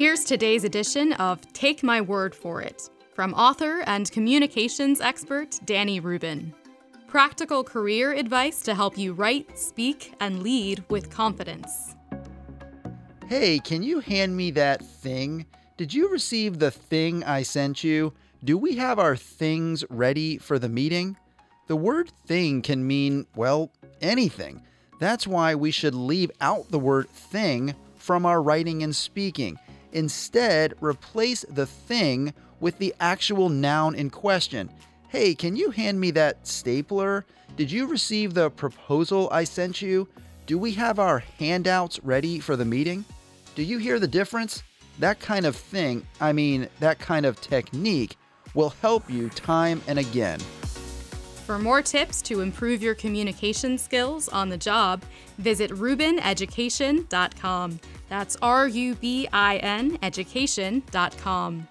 Here's today's edition of Take My Word for It from author and communications expert Danny Rubin. Practical career advice to help you write, speak, and lead with confidence. Hey, can you hand me that thing? Did you receive the thing I sent you? Do we have our things ready for the meeting? The word thing can mean, well, anything. That's why we should leave out the word thing from our writing and speaking. Instead, replace the thing with the actual noun in question. Hey, can you hand me that stapler? Did you receive the proposal I sent you? Do we have our handouts ready for the meeting? Do you hear the difference? That kind of thing, I mean, that kind of technique, will help you time and again. For more tips to improve your communication skills on the job, visit rubineducation.com. That's R U B I N education.com.